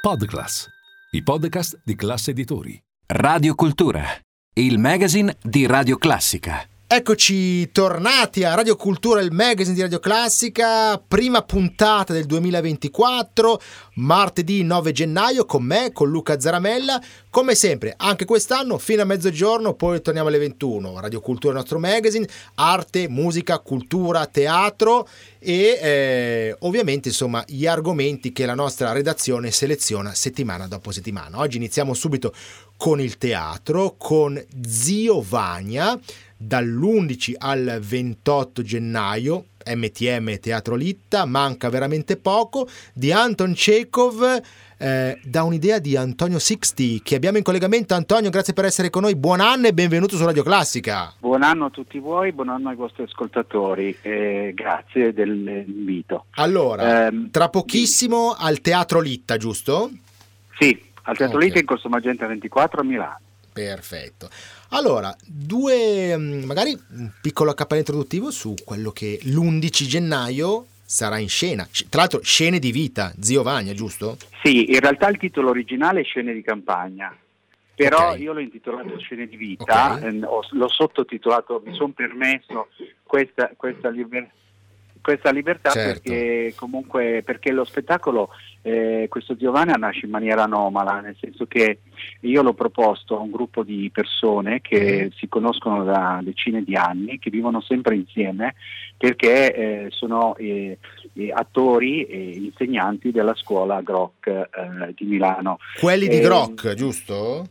Podclass, i podcast di classe editori. Radio Cultura, il magazine di Radio Classica. Eccoci tornati a Radio Cultura, il magazine di Radio Classica, prima puntata del 2024, martedì 9 gennaio con me, con Luca Zaramella. Come sempre, anche quest'anno fino a mezzogiorno, poi torniamo alle 21. Radio Cultura, il nostro magazine, arte, musica, cultura, teatro e eh, ovviamente insomma gli argomenti che la nostra redazione seleziona settimana dopo settimana. Oggi iniziamo subito con il teatro, con Zio Vania dall'11 al 28 gennaio, MTM Teatro Litta, manca veramente poco, di Anton Chekhov, eh, da un'idea di Antonio Sixti, che abbiamo in collegamento. Antonio, grazie per essere con noi, buon anno e benvenuto su Radio Classica. Buon anno a tutti voi, buon anno ai vostri ascoltatori, eh, grazie dell'invito. Allora, eh, tra pochissimo al Teatro Litta, giusto? Sì, al Teatro okay. Litta in Corso Magenta 24 a Milano. Perfetto. Allora, due, mm, magari un piccolo cappello introduttivo su quello che l'11 gennaio sarà in scena. Tra l'altro, scene di vita, Zio Vagna, giusto? Sì, in realtà il titolo originale è Scene di campagna. Però okay. io l'ho intitolato Scene di vita, okay. eh, l'ho sottotitolato, mi sono permesso questa, questa libertà questa libertà certo. perché comunque perché lo spettacolo eh, questo Giovanna nasce in maniera anomala nel senso che io l'ho proposto a un gruppo di persone che mm. si conoscono da decine di anni che vivono sempre insieme perché eh, sono eh, attori e insegnanti della scuola Groc eh, di Milano quelli di Groc giusto?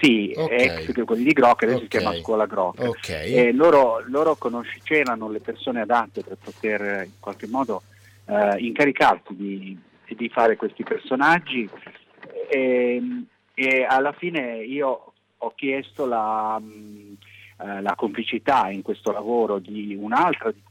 Sì, okay. ex quelli di Groc, adesso okay. si chiama Scuola Groc. Okay. Loro, loro c'erano le persone adatte per poter in qualche modo eh, incaricarsi di, di, fare questi personaggi e, e, alla fine io ho chiesto la, mh, eh, la complicità in questo lavoro di un'altra di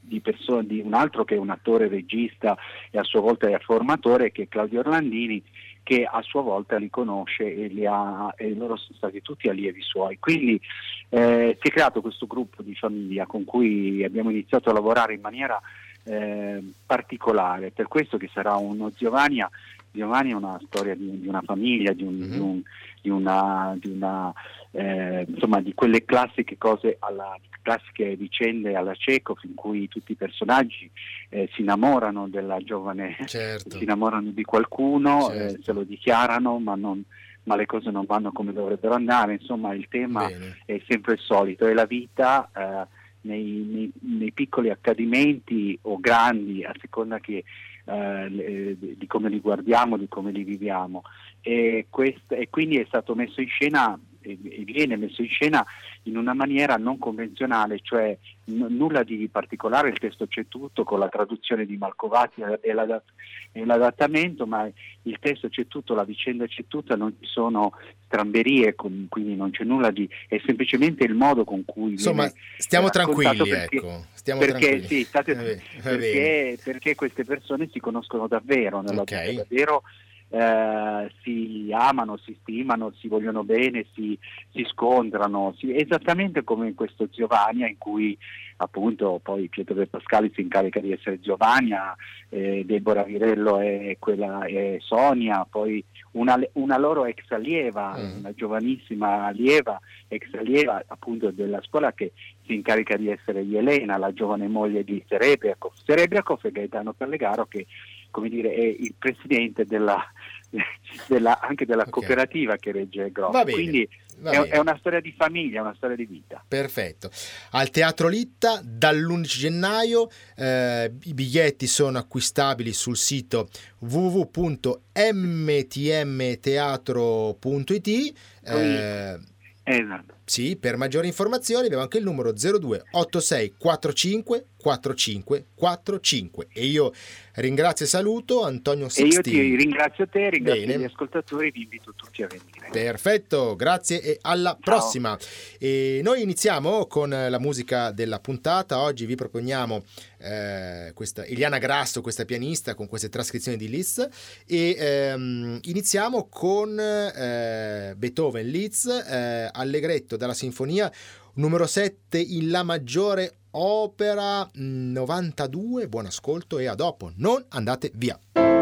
di, persone, di un altro che è un attore regista e a sua volta è formatore che è Claudio Orlandini che a sua volta li conosce e, li ha, e loro sono stati tutti allievi suoi. Quindi eh, si è creato questo gruppo di famiglia con cui abbiamo iniziato a lavorare in maniera eh, particolare, per questo che sarà uno Giovanni Giovanni è una storia di, di una famiglia, di, un, mm-hmm. di, un, di una, una eh, insomma di quelle classiche cose alla, classiche vicende alla Chekhov in cui tutti i personaggi eh, si innamorano della giovane, certo. si innamorano di qualcuno, eh, certo. se lo dichiarano ma, non, ma, le cose non vanno come dovrebbero andare, insomma il tema Bene. è sempre il solito, è la vita eh, nei, nei, nei, piccoli accadimenti o grandi a seconda che, eh, di come li guardiamo, di come li viviamo. E, quest- e quindi è stato messo in scena e viene messo in scena in una maniera non convenzionale, cioè n- nulla di particolare, il testo c'è tutto con la traduzione di Malcovati e, l'adatt- e, l'adattamento, ma il testo c'è tutto, la vicenda c'è tutta, non ci sono stramberie, quindi non c'è nulla di... è semplicemente il modo con cui... Insomma, stiamo tranquilli, perché, ecco. Stiamo perché, tranquilli. Sì, state, eh, perché, perché, queste persone si conoscono davvero, nella okay. vita davvero eh, si amano, si stimano, si vogliono bene, si, si scontrano, si, esattamente come in questo Giovanni in cui appunto poi Pietro De Pascali si incarica di essere Giovanni, eh, Deborah Virello è, quella, è Sonia, poi una, una, loro ex allieva, mm. una giovanissima allieva, ex allieva appunto della scuola che si incarica di essere Elena, la giovane moglie di Serebriakov. Serebriakov è Gaetano Pellegaro che come dire, è il presidente della, della, anche della okay. cooperativa che regge Grosso. Quindi è, è, una storia di famiglia, una storia di vita. Perfetto. Al Teatro Litta dall'11 gennaio eh, i biglietti sono acquistabili sul sito www.mtmteatro.it. Eh, esatto. Sì, per maggiori informazioni abbiamo anche il numero 02 86 45 45 45 e io ringrazio e saluto Antonio Sixtini. E io ti ringrazio te, ringrazio Bene. gli ascoltatori, vi invito tutti a venire. Perfetto, grazie e alla Ciao. prossima. E noi iniziamo con la musica della puntata, oggi vi proponiamo eh, questa Eliana Grasso, questa pianista con queste trascrizioni di Liszt e ehm, iniziamo con eh, Beethoven Liszt, eh, Allegretto dalla sinfonia numero 7 in La maggiore opera 92. Buon ascolto e a dopo, non andate via.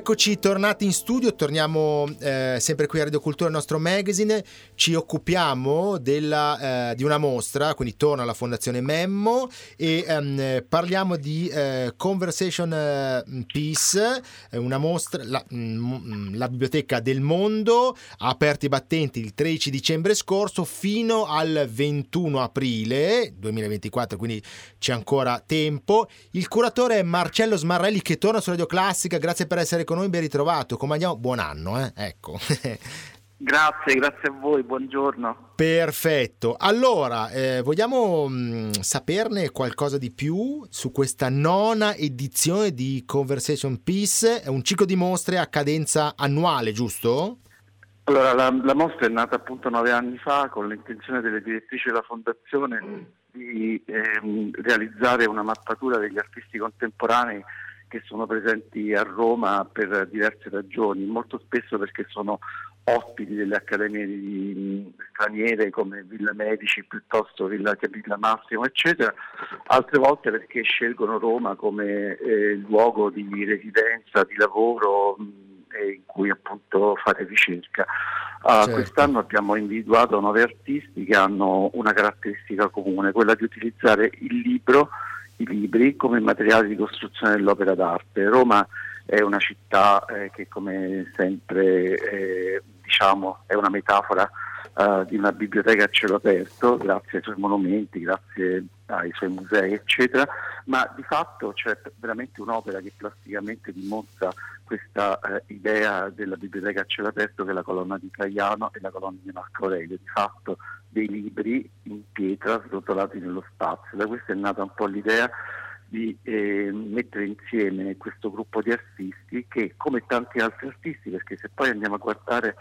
Eccoci tornati in studio, torniamo eh, sempre qui a Radio Cultura, il nostro magazine, ci occupiamo della, eh, di una mostra, quindi torna alla Fondazione Memmo e ehm, parliamo di eh, Conversation eh, Peace, una mostra, la, mm, mm, la, Biblioteca del Mondo, ha aperto i battenti il 13 dicembre scorso fino al 21 aprile 2024, quindi c'è ancora tempo. Il curatore è Marcello Smarrelli che torna su Radio Classica, grazie per essere essere con noi, ben ritrovato. Come andiamo? Buon anno, eh? ecco. Grazie, grazie a voi, buongiorno. Perfetto. Allora, eh, vogliamo mh, mm, saperne qualcosa di più su questa nona edizione di Conversation Peace? È un ciclo di mostre a cadenza annuale, giusto? Allora, la, la mostra è nata appunto nove anni fa con l'intenzione delle direttrici della Fondazione di ehm, realizzare una mappatura degli artisti contemporanei che sono presenti a Roma per diverse ragioni, molto spesso perché sono ospiti delle accademie di, straniere come Villa Medici piuttosto Villa, Villa Massimo eccetera, altre volte perché scelgono Roma come eh, luogo di residenza, di lavoro in cui appunto fare ricerca. Uh, certo. Quest'anno abbiamo individuato nove artisti che hanno una caratteristica comune, quella di utilizzare il libro i libri come materiale di costruzione dell'opera d'arte. Roma è una città eh, che come sempre eh, diciamo, è una metafora eh, di una biblioteca a cielo aperto, grazie ai suoi monumenti, grazie ai suoi musei, eccetera, ma di fatto c'è veramente un'opera che plasticamente dimostra questa eh, idea della biblioteca a cielo aperto che è la colonna di Traiano e la colonna di Marco Aurelio. Di fatto dei libri in pietra srotolati nello spazio. Da questo è nata un po' l'idea di eh, mettere insieme questo gruppo di artisti che, come tanti altri artisti, perché se poi andiamo a guardare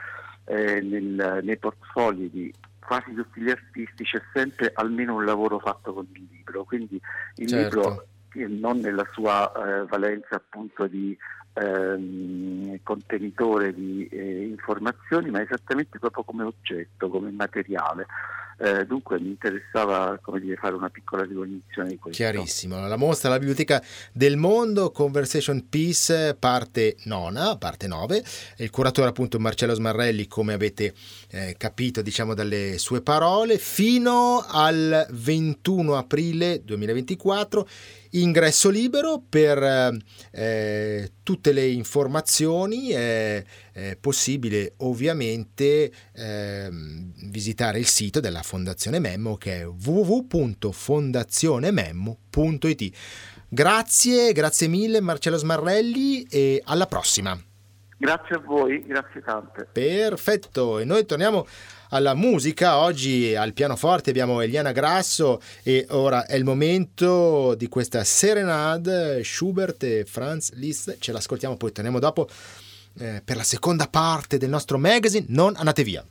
eh, nel, nei portfolio di quasi tutti gli artisti c'è sempre almeno un lavoro fatto con il libro, quindi il certo. libro non nella sua eh, valenza appunto di ehm, contenitore di eh, informazioni, ma esattamente proprio come oggetto, come materiale. Eh, dunque mi interessava dire, fare una piccola ricognizione di questo. Chiarissimo. La mostra La Biblioteca del Mondo, Conversation Peace, parte nona, parte 9. Il curatore appunto Marcello Smarrelli, come avete eh, capito diciamo dalle sue parole, fino al 21 aprile 2024 ingresso libero per eh, tutte le informazioni è, è possibile ovviamente eh, visitare il sito della Fondazione Memmo che è www.fondazionememmo.it grazie grazie mille Marcello Smarrelli e alla prossima grazie a voi grazie tante perfetto e noi torniamo alla musica. Oggi al pianoforte abbiamo Eliana Grasso e ora è il momento di questa Serenade Schubert e Franz Liszt. Ce l'ascoltiamo, poi torniamo dopo eh, per la seconda parte del nostro magazine. Non andate via.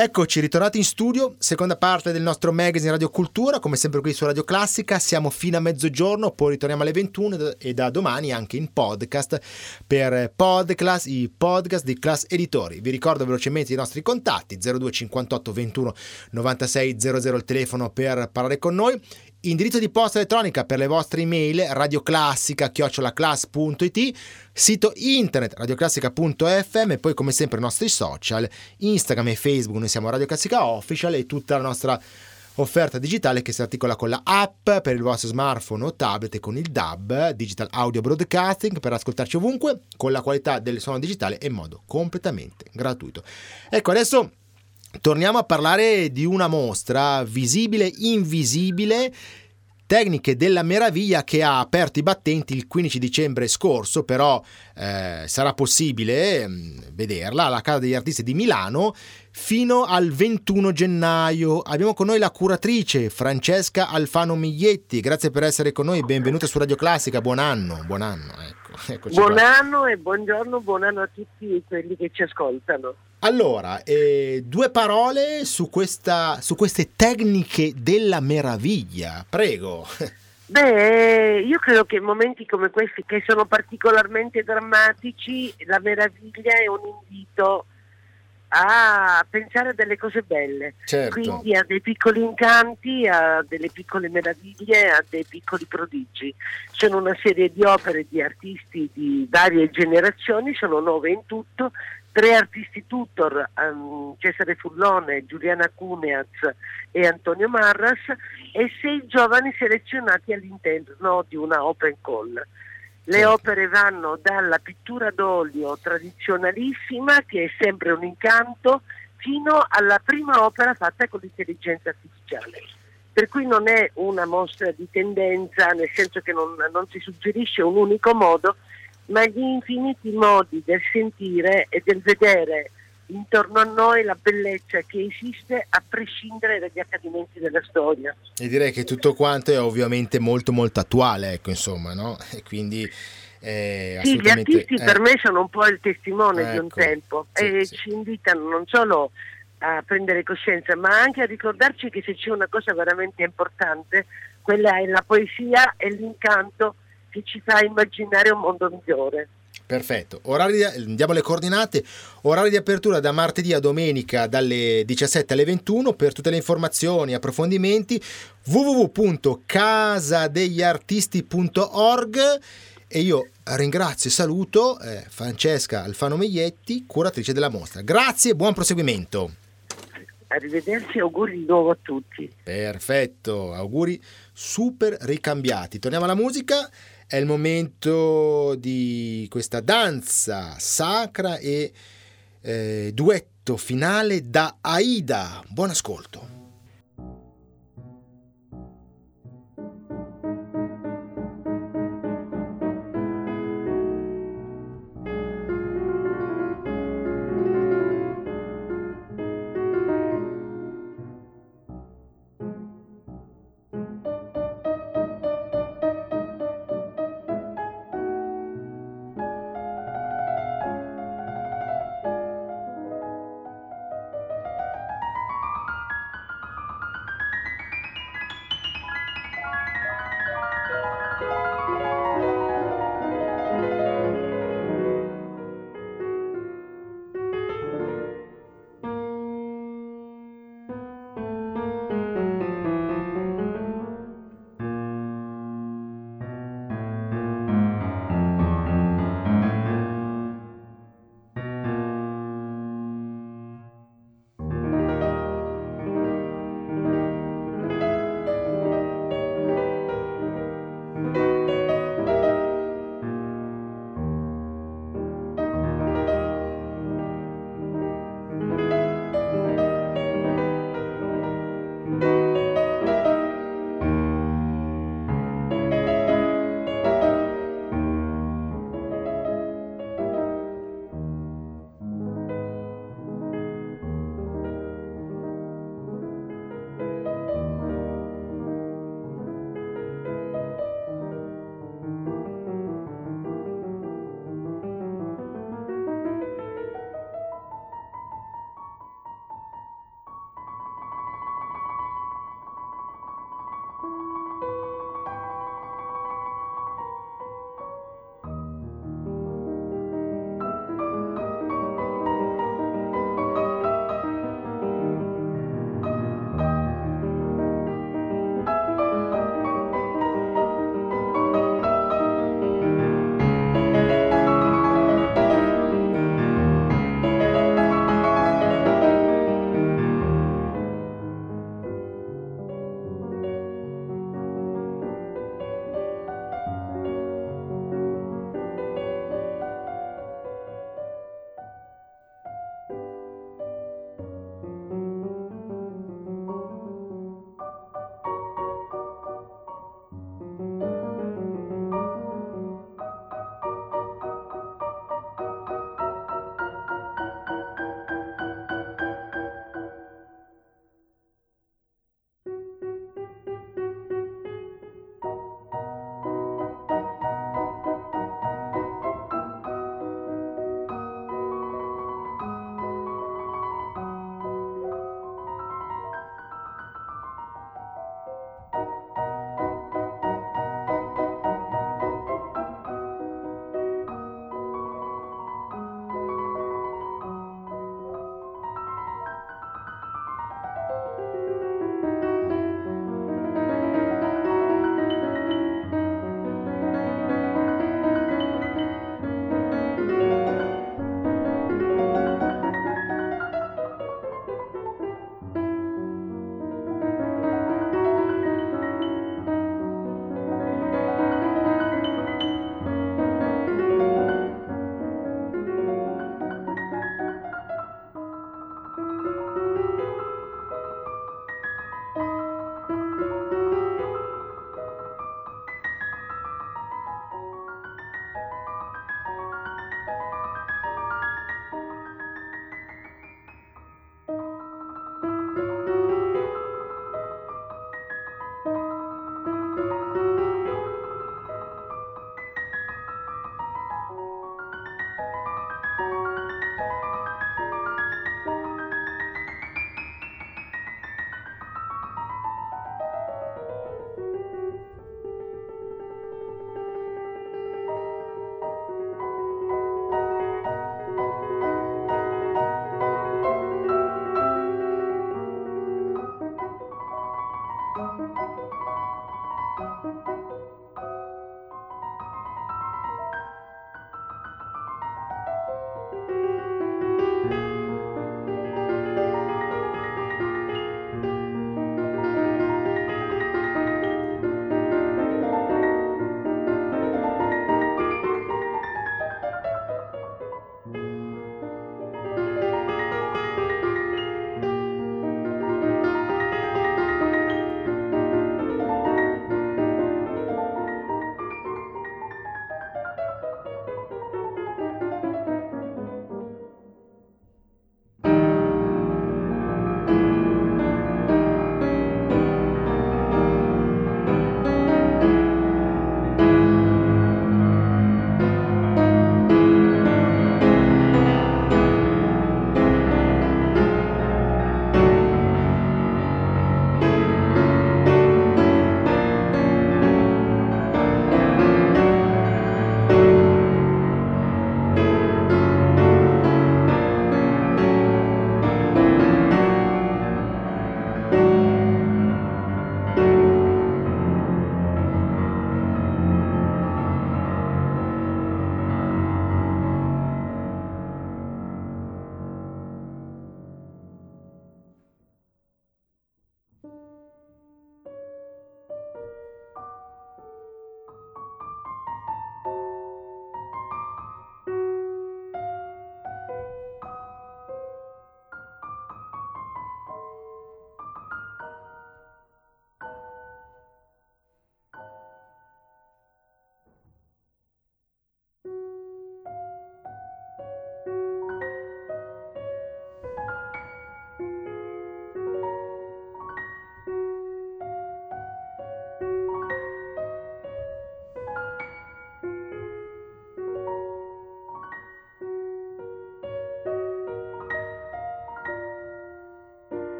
Eccoci, ritornati in studio, seconda parte del nostro magazine Radio Cultura, come sempre qui su Radio Classica, siamo fino a mezzogiorno, poi ritorniamo alle 21 e da domani anche in podcast per podcast, i podcast di Class Editori. Vi ricordo velocemente i nostri contatti, 02 58 21 96 00 il telefono per parlare con noi, indirizzo di posta elettronica per le vostre email radioclassica-class.it sito internet radioclassica.fm e poi come sempre i nostri social Instagram e Facebook noi siamo Radio Classica Official e tutta la nostra offerta digitale che si articola con la app per il vostro smartphone o tablet e con il DAB, Digital Audio Broadcasting, per ascoltarci ovunque con la qualità del suono digitale in modo completamente gratuito. Ecco, adesso torniamo a parlare di una mostra visibile, invisibile, Tecniche della Meraviglia che ha aperto i battenti il 15 dicembre scorso, però eh, sarà possibile mm, vederla alla Casa degli Artisti di Milano fino al 21 gennaio. Abbiamo con noi la curatrice Francesca Alfano Miglietti, grazie per essere con noi, benvenuta su Radio Classica, buon anno, buon anno. Ecco, buon qua. anno e buongiorno, buon anno a tutti quelli che ci ascoltano. Allora, eh, due parole su, questa, su queste tecniche della meraviglia, prego. Beh, io credo che in momenti come questi, che sono particolarmente drammatici, la meraviglia è un invito a pensare a delle cose belle, certo. quindi a dei piccoli incanti, a delle piccole meraviglie, a dei piccoli prodigi. Sono una serie di opere di artisti di varie generazioni, sono nove in tutto, tre artisti tutor, um, Cesare Fullone, Giuliana Cuneaz e Antonio Marras e sei giovani selezionati all'interno di una open call. Le certo. opere vanno dalla pittura d'olio tradizionalissima, che è sempre un incanto, fino alla prima opera fatta con l'intelligenza artificiale. Per cui non è una mostra di tendenza, nel senso che non, non si suggerisce un unico modo, ma gli infiniti modi del sentire e del vedere intorno a noi la bellezza che esiste a prescindere dagli accadimenti della storia. E direi che tutto quanto è ovviamente molto molto attuale, ecco insomma, no? E quindi... Eh, sì, gli artisti eh. per me sono un po' il testimone ecco, di un ecco. tempo sì, e sì. ci invitano non solo a prendere coscienza, ma anche a ricordarci che se c'è una cosa veramente importante, quella è la poesia e l'incanto che ci fa immaginare un mondo migliore. Perfetto, orari di, diamo le coordinate, orari di apertura da martedì a domenica dalle 17 alle 21 per tutte le informazioni e approfondimenti www.casadegliartisti.org e io ringrazio e saluto eh, Francesca Alfano Meglietti, curatrice della mostra. Grazie e buon proseguimento. Arrivederci, auguri di nuovo a tutti. Perfetto, auguri super ricambiati. Torniamo alla musica, è il momento di questa danza sacra e eh, duetto finale da Aida. Buon ascolto.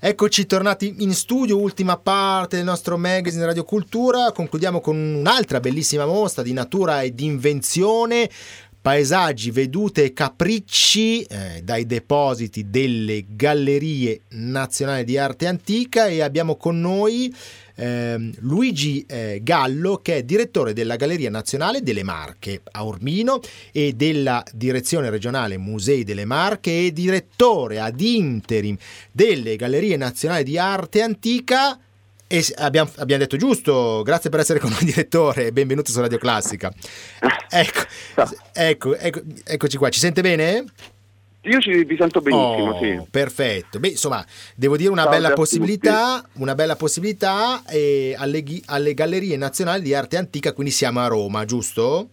Eccoci tornati in studio, ultima parte del nostro magazine Radio Cultura. Concludiamo con un'altra bellissima mostra di natura e di invenzione. Paesaggi, vedute e capricci eh, dai depositi delle Gallerie Nazionali di Arte Antica e abbiamo con noi eh, Luigi eh, Gallo che è direttore della Galleria Nazionale delle Marche a Ormino e della Direzione Regionale Musei delle Marche e direttore ad interim delle Gallerie Nazionali di Arte Antica. E abbiamo, abbiamo, detto giusto, grazie per essere con noi direttore, benvenuto su Radio Classica. Ecco, ecco, ecco, eccoci qua, ci sente bene? Io ci, vi sento benissimo, oh, sì. Perfetto. Beh, insomma, devo dire una Salve bella possibilità, una bella possibilità eh, alle, alle Gallerie Nazionali di Arte Antica, quindi siamo a Roma, giusto?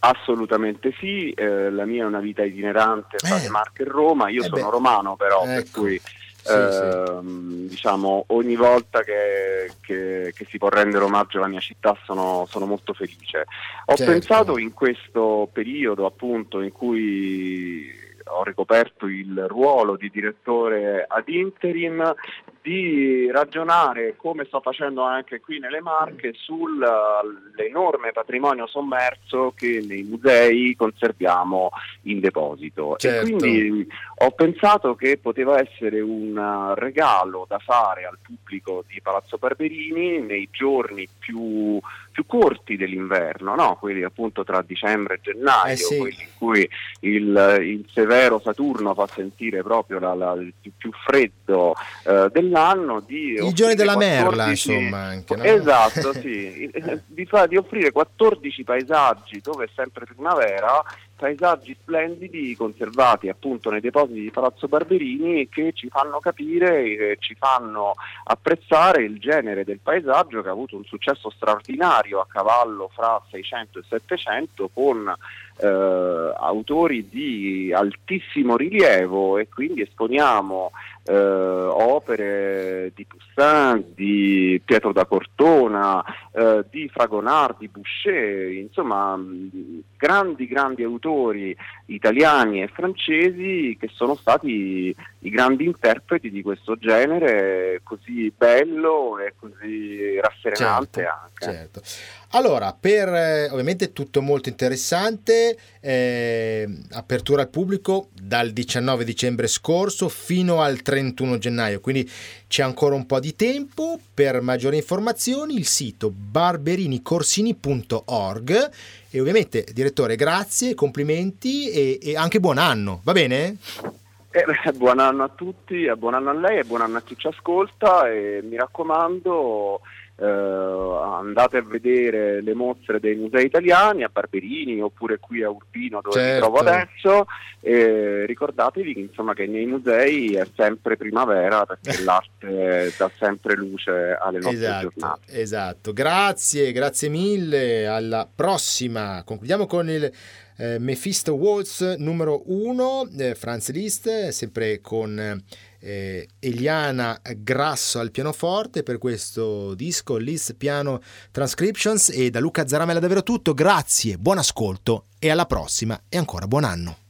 Assolutamente sì, eh, la mia è una vita itinerante tra eh. le Marche e Roma, io eh sono beh. romano però, ecco. per cui sì, sì. diciamo ogni volta che, che, che, si può rendere omaggio alla mia città sono, sono molto felice. Ho certo. pensato in questo periodo appunto in cui ho ricoperto il ruolo di direttore ad interim, di ragionare, come sto facendo anche qui nelle Marche, sull'enorme patrimonio sommerso che nei musei conserviamo in deposito. Certo. E quindi ho pensato che poteva essere un regalo da fare al pubblico di Palazzo Barberini nei giorni più più corti dell'inverno, no? quelli appunto tra dicembre e gennaio, eh sì. quelli in cui il, il, severo Saturno fa sentire proprio la, la, il più freddo eh, dell'anno. Di I giorni della 14... merla, insomma. Anche, no? Esatto, sì, di, di offrire 14 paesaggi dove è sempre primavera paesaggi splendidi conservati appunto nei depositi di Palazzo Barberini che ci fanno capire e ci fanno apprezzare il genere del paesaggio che ha avuto un successo straordinario a cavallo fra 600 e 700 con eh, autori di altissimo rilievo e quindi esponiamo eh, opere di Poussin, di Pietro da Cortona, eh, di Fragonard, di Boucher, insomma grandi grandi autori italiani e francesi che sono stati i grandi interpreti di questo genere così bello e così rasserenante certo, anche. Certo. Allora, per eh, ovviamente tutto molto interessante, eh, apertura al pubblico dal 19 dicembre scorso fino al 31 gennaio, quindi c'è ancora un po' di tempo. Per maggiori informazioni il sito barberinicorsini.org e ovviamente direttore grazie, complimenti e, e anche buon anno, va bene? Eh, buon anno a tutti, buon anno a lei e buon anno a chi ci ascolta e mi raccomando eh, andate a vedere le mostre dei musei italiani a Barberini oppure qui a Urbino dove certo. mi trovo adesso e ricordatevi che, insomma, che nei musei è sempre primavera perché l'arte dà sempre luce alle nostre esatto, giornate. Esatto, grazie, grazie mille, alla prossima. Concludiamo con il eh, Mephisto Waltz numero 1, eh, Franz Liszt, sempre con eh, Eliana Grasso al pianoforte per questo disco Liszt Piano Transcriptions e da Luca Zaramella davvero tutto, grazie, buon ascolto e alla prossima e ancora buon anno.